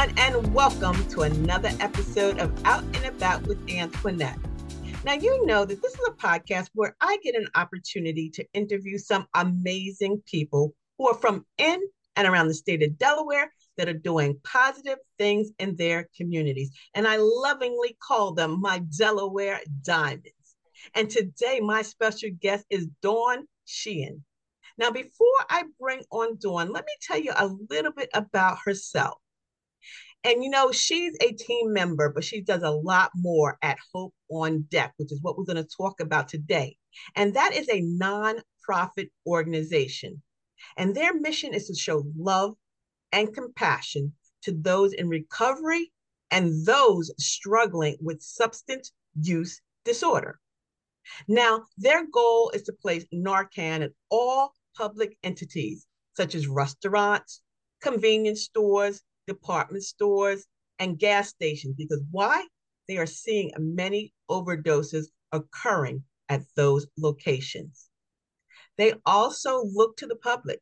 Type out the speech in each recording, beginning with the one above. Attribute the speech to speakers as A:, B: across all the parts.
A: And welcome to another episode of Out and About with Antionette. Now, you know that this is a podcast where I get an opportunity to interview some amazing people who are from in and around the state of Delaware that are doing positive things in their communities. And I lovingly call them my Delaware Diamonds. And today, my special guest is Dawn Sheehan. Now, before I bring on Dawn, let me tell you a little bit about herself. And you know, she's a team member, but she does a lot more at Hope on Deck, which is what we're going to talk about today. And that is a nonprofit organization. And their mission is to show love and compassion to those in recovery and those struggling with substance use disorder. Now, their goal is to place Narcan at all public entities, such as restaurants, convenience stores, department stores, and gas stations. Because why? They are seeing many overdoses occurring at those locations. They also look to the public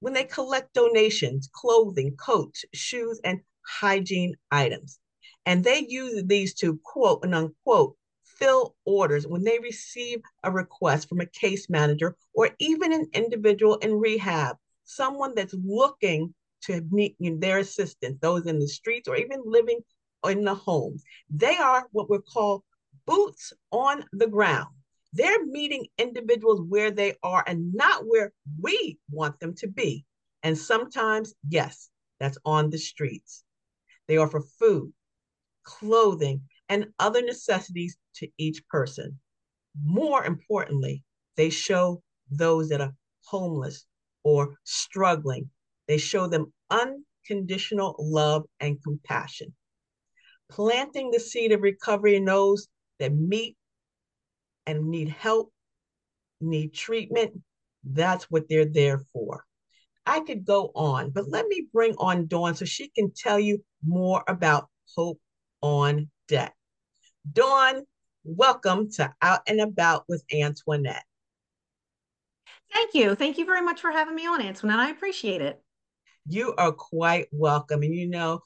A: when they collect donations, clothing, coats, shoes, and hygiene items. And they use these to quote and unquote fill orders when they receive a request from a case manager or even an individual in rehab, someone that's looking to need their assistance, those in the streets or even living in the homes. They are what we call boots on the ground. They're meeting individuals where they are and not where we want them to be. And sometimes, yes, that's on the streets. They offer food, clothing, and other necessities to each person. More importantly, they show those that are homeless or struggling, they show them unconditional love and compassion. Planting the seed of recovery in those that meet and need help, need treatment, that's what they're there for. I could go on, but let me bring on Dawn so she can tell you more about Hope on Deck. Dawn, welcome to Out and About with Antionette.
B: Thank you. Thank you very much for having me on, Antionette. I appreciate it.
A: You are quite welcome. And you know,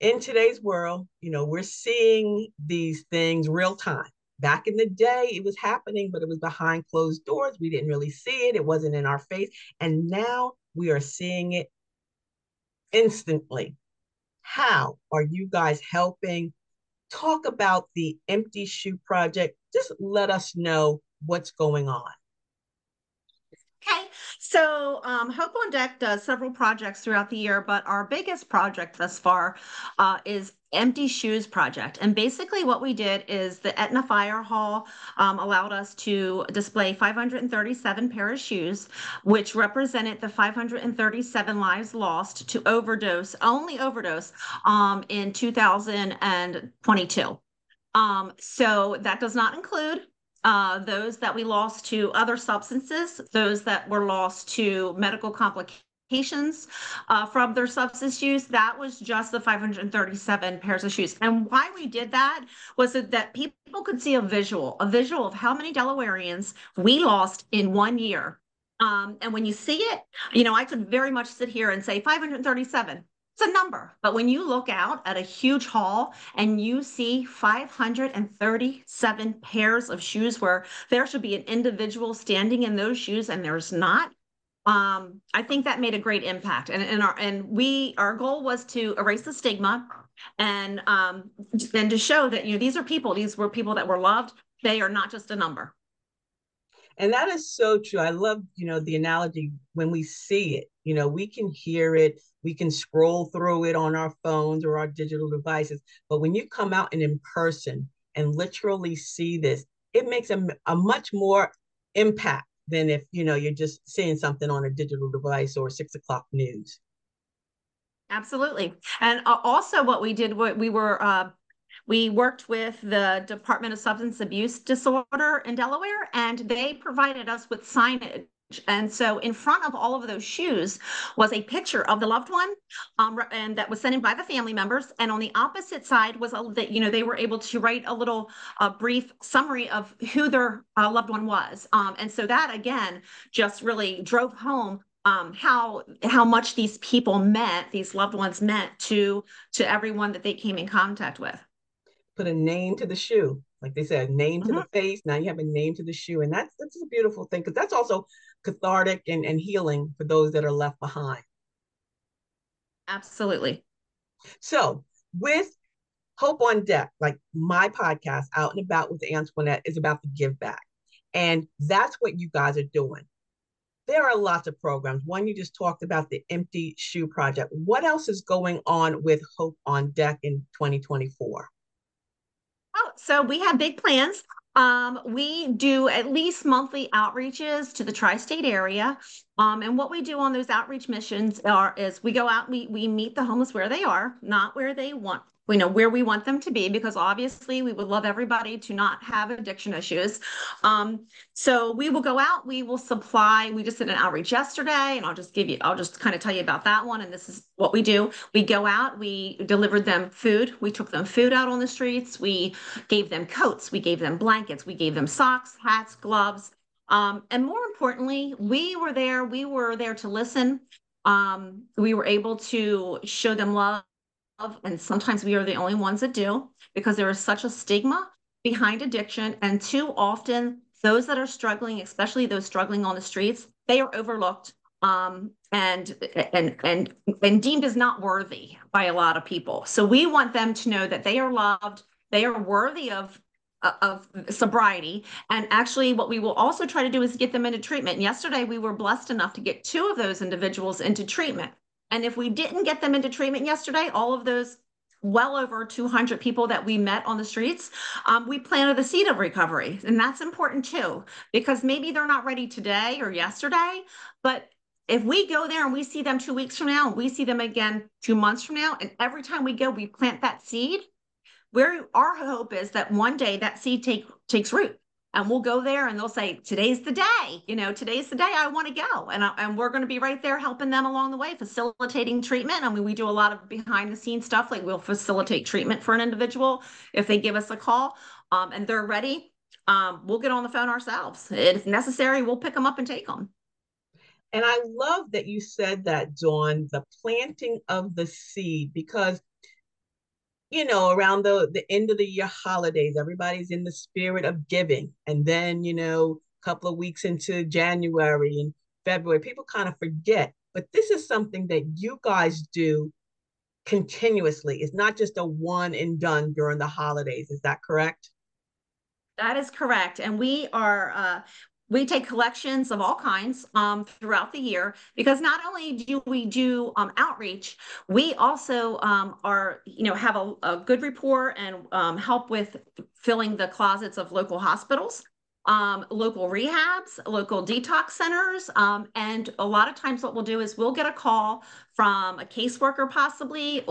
A: in today's world, you know, we're seeing these things real time. Back in the day, it was happening, but it was behind closed doors. We didn't really see it, it wasn't in our face. And now we are seeing it instantly. How are you guys helping talk about the Empty Shoe Project. Just let us know what's going on.
B: So um, Hope on Deck does several projects throughout the year, but our biggest project thus far uh, is Empty Shoes Project. And basically, what we did is the Aetna Fire Hall um, allowed us to display 537 pair of shoes, which represented the 537 lives lost to overdose, only overdose, um, in 2022. Um, so that does not include uh, those that we lost to other substances, those that were lost to medical complications uh, from their substance use. That was just the 537 pairs of shoes. And why we did that was that, people could see a visual, a visual of how many Delawareans we lost in one year. Um, and when you see it, you know, I could very much sit here and say 537 it's a number. But when you look out at a huge hall and you see 537 pairs of shoes where there should be an individual standing in those shoes and there's not, um, I think that made a great impact. And, and our and we our goal was to erase the stigma and um and to show that you know these are people, these were people that were loved. They are not just a number.
A: And that is so true. I love, you know, the analogy when we see it, you know, we can hear it, we can scroll through it on our phones or our digital devices. But when you come out and in person and literally see this, it makes a, a much more impact than if, you know, you're just seeing something on a digital device or six o'clock news.
B: Absolutely. And uh, also what we did, what we were uh, we worked with the Department of Substance Abuse Disorder in Delaware, and they provided us with signage. And so, in front of all of those shoes was a picture of the loved one, um, and that was sent in by the family members. And on the opposite side was a, that you know they were able to write a little uh, brief summary of who their uh, loved one was. Um, and so that again just really drove home um, how how much these people meant, these loved ones meant to to everyone that they came in contact with.
A: Put a name to the shoe, like they said, name to mm-hmm. the face. Now you have a name to the shoe, and that's that's a beautiful thing because that's also cathartic and, and healing for those that are left behind.
B: Absolutely.
A: So with Hope on Deck, like my podcast, Out and About with Antionette, is about the give back. And that's what you guys are doing. There are lots of programs. One you just talked about the Empty Shoe Project. What else is going on with Hope on Deck in 2024?
B: Oh, so we have big plans. Um, we do at least monthly outreaches to the tri-state area. Um, and what we do on those outreach missions are is we go out, we we meet the homeless where they are, not where they want we know where we want them to be because obviously we would love everybody to not have addiction issues. Um, so we will go out, we will supply, we just did an outreach yesterday and I'll just give you, I'll just kind of tell you about that one. And this is what we do. We go out, we delivered them food. We took them food out on the streets. We gave them coats. We gave them blankets. We gave them socks, hats, gloves. Um, and more importantly, we were there, we were there to listen. Um, we were able to show them love and sometimes we are the only ones that do because there is such a stigma behind addiction. And too often those that are struggling especially those struggling on the streets they are overlooked. Um, and and and and deemed as not worthy by a lot of people. So we want them to know that they are loved they are worthy of of sobriety. And actually what we will also try to do is get them into treatment. Yesterday we were blessed enough to get two of those individuals into treatment. And if we didn't get them into treatment yesterday, all of those well over 200 people that we met on the streets, um, we planted the seed of recovery. And that's important too, because maybe they're not ready today or yesterday, but if we go there and we see them two weeks from now, and we see them again two months from now, and every time we go, we plant that seed, where our hope is that one day that seed take, takes root and we'll go there and they'll say today's the day you know today's the day i want to go. And, I, and we're going to be right there helping them along the way facilitating treatment. I mean we do a lot of behind the scenes stuff like we'll facilitate treatment for an individual if they give us a call um, and they're ready. Um, we'll get on the phone ourselves. If necessary we'll pick them up and take them
A: and i love that you said that dawn the planting of the seed because you know, around the the end of the year holidays, everybody's in the spirit of giving, and then you know, a couple of weeks into January and February, people kind of forget. But this is something that you guys do continuously. It's not just a one and done during the holidays. Is that correct?
B: That is correct. And we are uh, we take collections of all kinds um, throughout the year because not only do we do um, outreach, we also um, are, you know, have a, a good rapport and um, help with filling the closets of local hospitals, um, local rehabs, local detox centers. Um, and a lot of times what we'll do is we'll get a call from a caseworker possibly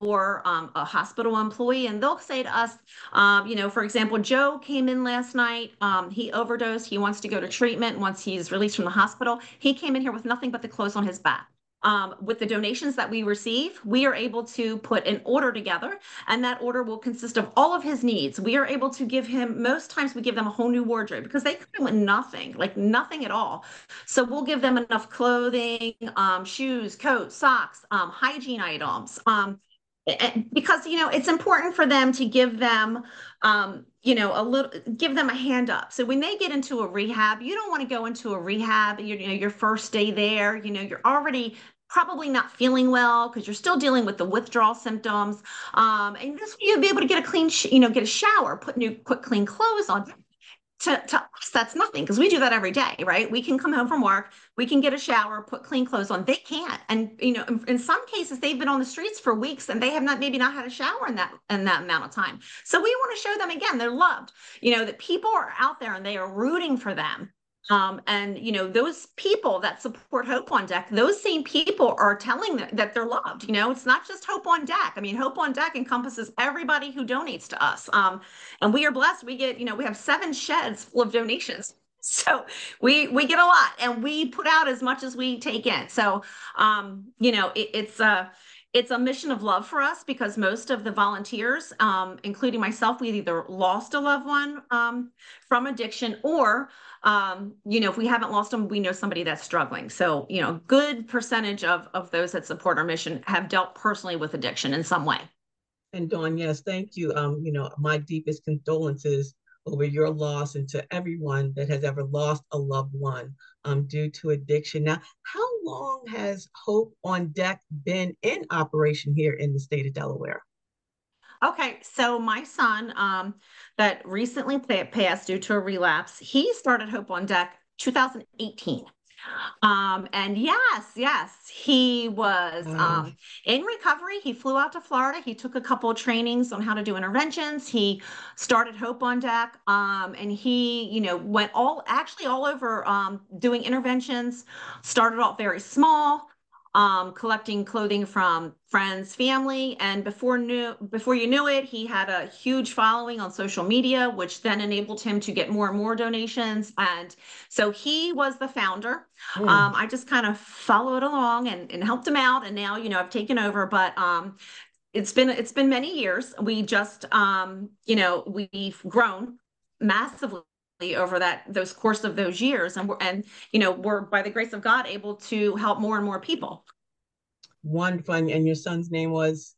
B: or um, a hospital employee, and they'll say to us, um, you know, for example, Joe came in last night. Um, he overdosed. He wants to go to treatment once he's released from the hospital. He came in here with nothing but the clothes on his back. Um, with the donations that we receive, we are able to put an order together, and that order will consist of all of his needs. We are able to give him, most times, we give them a whole new wardrobe because they come with nothing, like nothing at all. So we'll give them enough clothing, um, shoes, coats, socks, um, hygiene items. Because you know it's important for them to give them um, you know a little give them a hand up. So when they get into a rehab you don't want to go into a rehab you know your first day there you know you're already probably not feeling well because you're still dealing with the withdrawal symptoms um, and this you'll be able to get a clean you know get a shower put new quick clean clothes on to, to us, that's nothing because we do that every day, right? We can come home from work, we can get a shower, put clean clothes on. They can't. And, you know, in, in, some cases, they've been on the streets for weeks and they have not, maybe not had a shower in that, in that amount of time. So we want to show them again, they're loved, you know, that people are out there and they are rooting for them. Um, and you know those people that support hope on deck those same people are telling them that they're loved you know? It's not just hope on deck. I mean hope on deck encompasses everybody who donates to us. Um, and we are blessed. We get you know we have seven sheds full of donations. So we we get a lot and we put out as much as we take in. So um you know it, it's uh it's a mission of love for us because most of the volunteers, um, including myself, we either lost a loved one um, from addiction or, um, you know, if we haven't lost them, we know somebody that's struggling. So, you know, good percentage of, of those that support our mission have dealt personally with addiction in some way.
A: And Dawn, yes, thank you. Um, you know, my deepest condolences over your loss and to everyone that has ever lost a loved one um, due to addiction. Now, how long has Hope on Deck been in operation here in the state of Delaware?
B: Okay, so my son um, that recently passed due to a relapse, he started Hope on Deck 2018. Um, and yes, yes, he was um, in recovery. He flew out to Florida. He took a couple of trainings on how to do interventions. He started Hope on Deck, um, and he, you know, went all actually all over um, doing interventions. Started off very small um, collecting clothing from friends, family, and before knew before you knew it, he had a huge following on social media, which then enabled him to get more and more donations. And so he was the founder. Mm. Um, I just kind of followed along and, and helped him out, and now you know I've taken over. But um, it's been it's been many years. We just um, you know we've grown massively over that those course of those years and we're and you know we're by the grace of god able to help more and more people.
A: Wonderful and your son's name was?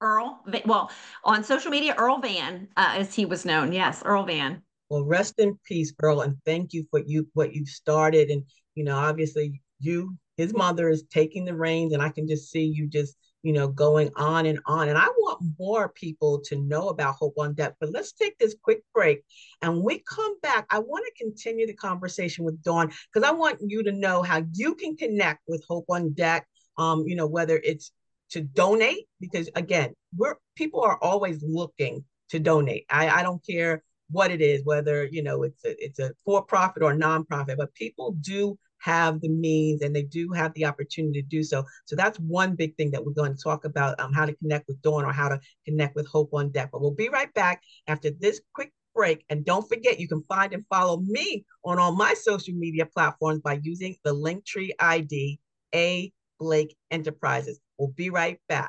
B: Earl well on social media earl van uh, as he was known yes earl van.
A: Well rest in peace earl and thank you for you what you've started and you know obviously you his mother is taking the reins and i can just see you just you know, going on and on. And I want more people to know about Hope on Deck. But let's take this quick break. And we come back, I want to continue the conversation with Dawn because I want you to know how you can connect with Hope on Deck. Um, you know, whether it's to donate, because again, we're people are always looking to donate. I, I don't care what it is, whether you know it's a it's a for profit or nonprofit, but people do have the means and they do have the opportunity to do so. So that's one big thing that we're going to talk about um, how to connect with Dawn or how to connect with Hope on Deck. But we'll be right back after this quick break. And don't forget, you can find and follow me on all my social media platforms by using the Linktree ID A Blake Enterprises. We'll be right back.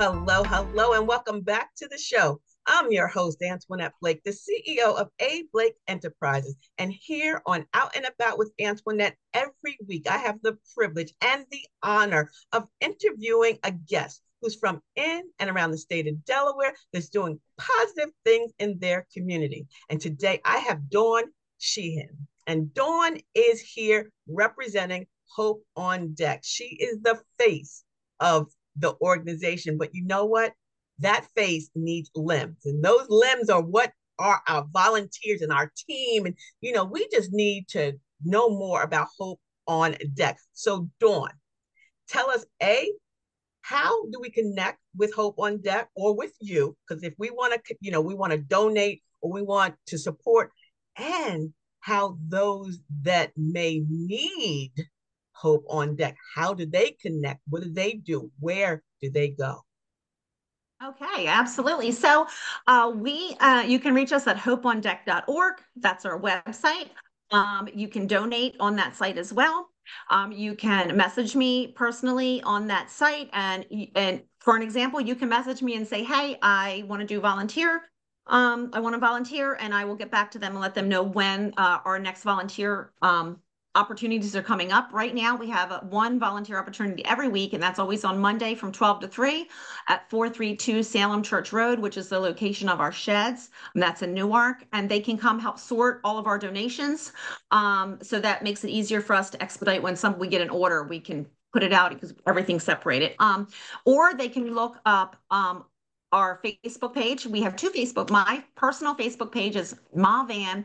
A: Hello, hello, and welcome back to the show. I'm your host, Antionette Blake, the CEO of A. Blake Enterprises. And here on Out and About with Antionette, every week I have the privilege and the honor of interviewing a guest who's from in and around the state of Delaware that's doing positive things in their community. And today I have Dawn Sheehan. And Dawn is here representing Hope on Deck. She is the face of the organization. But you know what? That face needs limbs. And those limbs are what are our volunteers and our team. And, you know, we just need to know more about Hope on Deck. So, Dawn, tell us A, how do we connect with Hope on Deck or with you? Because if we want to, you know, we want to donate or we want to support, and how those that may need Hope on Deck. How do they connect? What do they do? Where do they go?
B: Okay, absolutely. So uh, we uh, you can reach us at hopeondeck.org. That's our website. Um, you can donate on that site as well. Um, you can message me personally on that site, and and for an example, you can message me and say, "Hey, I want to do volunteer. Um, I want to volunteer," and I will get back to them and let them know when uh, our next volunteer um, opportunities are coming up right now. We have one volunteer opportunity every week, and that's always on Monday from 12 to 3 at 432 Salem Church Road, which is the location of our sheds. That's in Newark. And they can come help sort all of our donations. Um, so that makes it easier for us to expedite when some we get an order, we can put it out because everything's separated. Um, or they can look up um, our Facebook page. We have two Facebook. My personal Facebook page is Ma Van,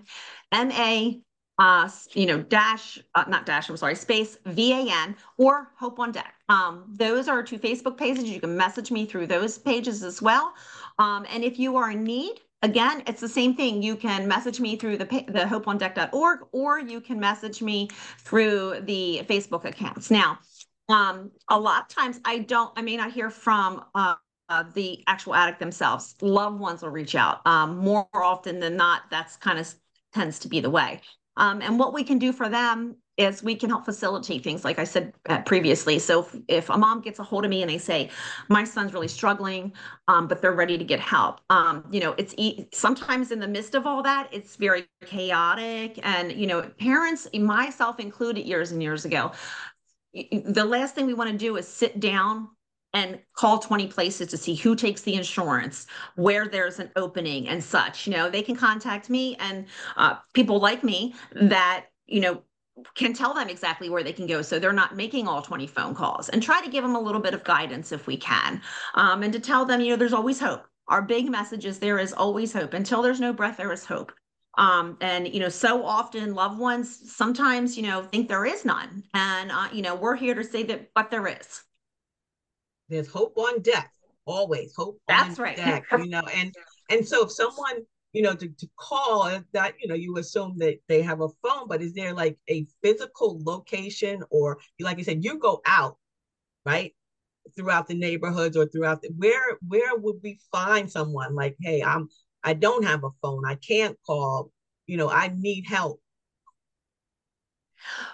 B: M A uh, you know, dash, uh, not dash, I'm sorry, space VAN or Hope on Deck. Um, those are two Facebook pages. You can message me through those pages as well. Um, and if you are in need, again, it's the same thing. You can message me through the, the hopeondeck.org or you can message me through the Facebook accounts. Now, um, a lot of times I don't, I may not hear from uh, uh, the actual addict themselves. Loved ones will reach out. Um, more often than not, that's kind of tends to be the way. Um, and what we can do for them is we can help facilitate things like i said uh, previously. So if, if, a mom gets a hold of me and they say my son's really struggling um, but they're ready to get help um, you know it's e- sometimes in the midst of all that it's very chaotic. And you know parents myself included years and years ago the last thing we want to do is sit down and call 20 places to see who takes the insurance, where there's an opening and such. You know, they can contact me and uh, people like me that, you know, can tell them exactly where they can go so they're not making all 20 phone calls and try to give them a little bit of guidance if we can. Um, and to tell them, you know, there's always hope. Our big message is there is always hope. Until there's no breath, there is hope. Um, and you know, so often loved ones sometimes, you know, think there is none. And uh, you know, we're here to say that, but there is.
A: There's hope on deck, always hope
B: That's
A: on
B: right.
A: deck, you know, and and so if someone, you know, to, to call uh, that, you know, you assume that they have a phone, but is there like a physical location or like you said, you go out, right? Throughout the neighborhoods or throughout the where where would we find someone like, hey, I'm I don't have a phone, I can't call, you know, I need help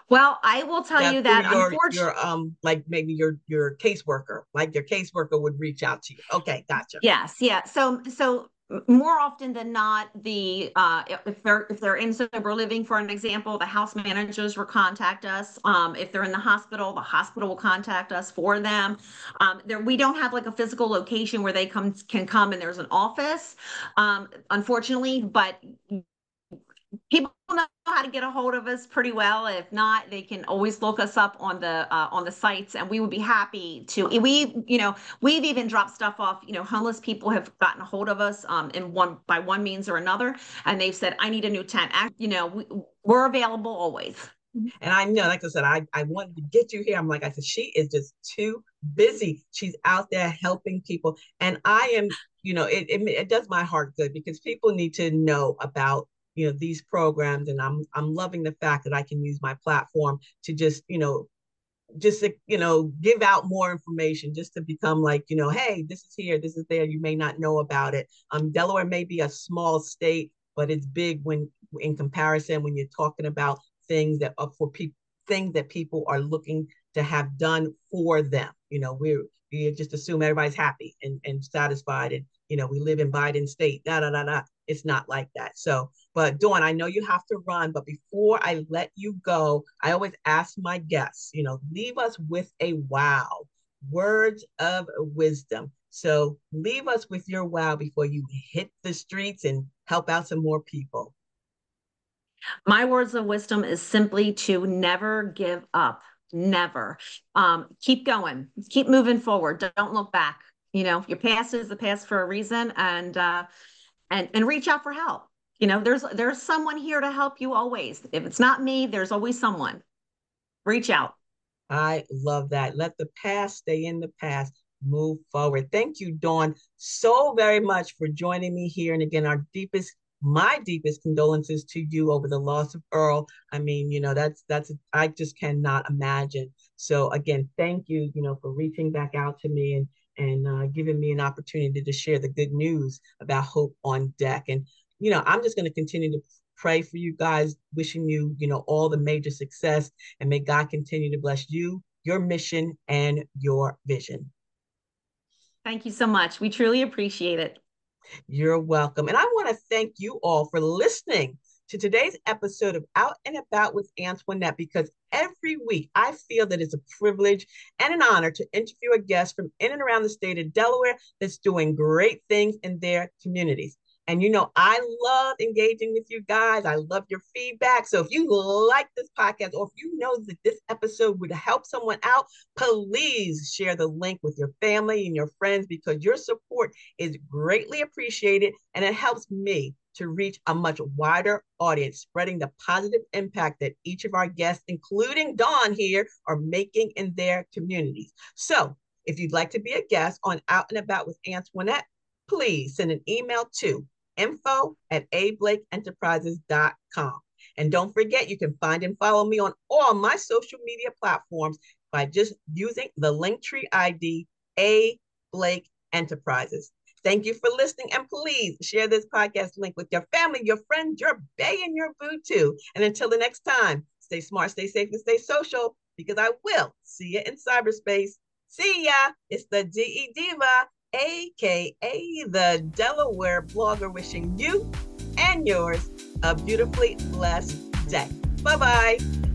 B: well, I will tell you that
A: your, unfortunately, your um, like maybe your your caseworker, like your caseworker would reach out to you. Okay, gotcha.
B: Yes, yeah. So so more often than not, the uh, if they're if they're in sober living, for an example, the house managers will contact us. Um, if they're in the hospital, the hospital will contact us for them. Um, there we don't have like a physical location where they come can come and there's an office, um, unfortunately. But people know how to get a hold of us pretty well. If not, they can always look us up on the uh, on the sites, and we would be happy to. We, you know, we've even dropped stuff off. You know, homeless people have gotten a hold of us um, in one by one means or another, and they've said, "I need a new tent." You know, we, we're available always.
A: And I know, like I said, I, I wanted to get you here. I'm like, I said, she is just too busy. She's out there helping people. And I am, you know, it, it, it does my heart good because people need to know about you know these programs and i'm i'm loving the fact that i can use my platform to just you know just to, you know give out more information just to become like you know hey this is here this is there you may not know about it. Um delaware may be a small state but it's big when in comparison when you're talking about things that are for people things that people are looking to have done for them. You know we're we just assume everybody's happy and, and satisfied and you know we live in biden state da da da da. It's not like that. So but Dawn, I know you have to run, but before I let you go, I always ask my guests, you know, leave us with a wow, words of wisdom. So leave us with your wow before you hit the streets and help out some more people.
B: My words of wisdom is simply to never give up. Never. Um, keep going. Keep moving forward. Don't look back. You know, your past is the past for a reason, and uh, and and reach out for help you know there's there's someone here to help you always. If it's not me there's always someone. Reach out.
A: I love that. Let the past stay in the past. Move forward. Thank you dawn so very much for joining me here. And again our deepest my deepest condolences to you over the loss of earl. I mean you know that's that's i just cannot imagine. So again thank you you know for reaching back out to me and and uh, giving me an opportunity to share the good news about hope on deck. And you know, I'm just going to continue to pray for you guys, wishing you, you know, all the major success. And may God continue to bless you, your mission, and your vision.
B: Thank you so much. We truly appreciate it.
A: You're welcome. And I want to thank you all for listening to today's episode of Out and About with Antionette because every week I feel that it's a privilege and an honor to interview a guest from in and around the state of Delaware that's doing great things in their communities. And you know, I love engaging with you guys. I love your feedback. So if you like this podcast or if you know that this episode would help someone out, please share the link with your family and your friends because your support is greatly appreciated and it helps me to reach a much wider audience, spreading the positive impact that each of our guests, including Dawn here, are making in their communities. So if you'd like to be a guest on Out and About with Antionette, please send an email to info at ablakeenterprises.com. And don't forget, you can find and follow me on all my social media platforms by just using the Linktree ID A Blake Enterprises. Thank you for listening. And please share this podcast link with your family, your friends, your bay, and your boo too. And until the next time, stay smart, stay safe, and stay social because I will see you in cyberspace. See ya. It's the DE Diva, aka the Delaware blogger, wishing you and yours a beautifully blessed day. Bye bye.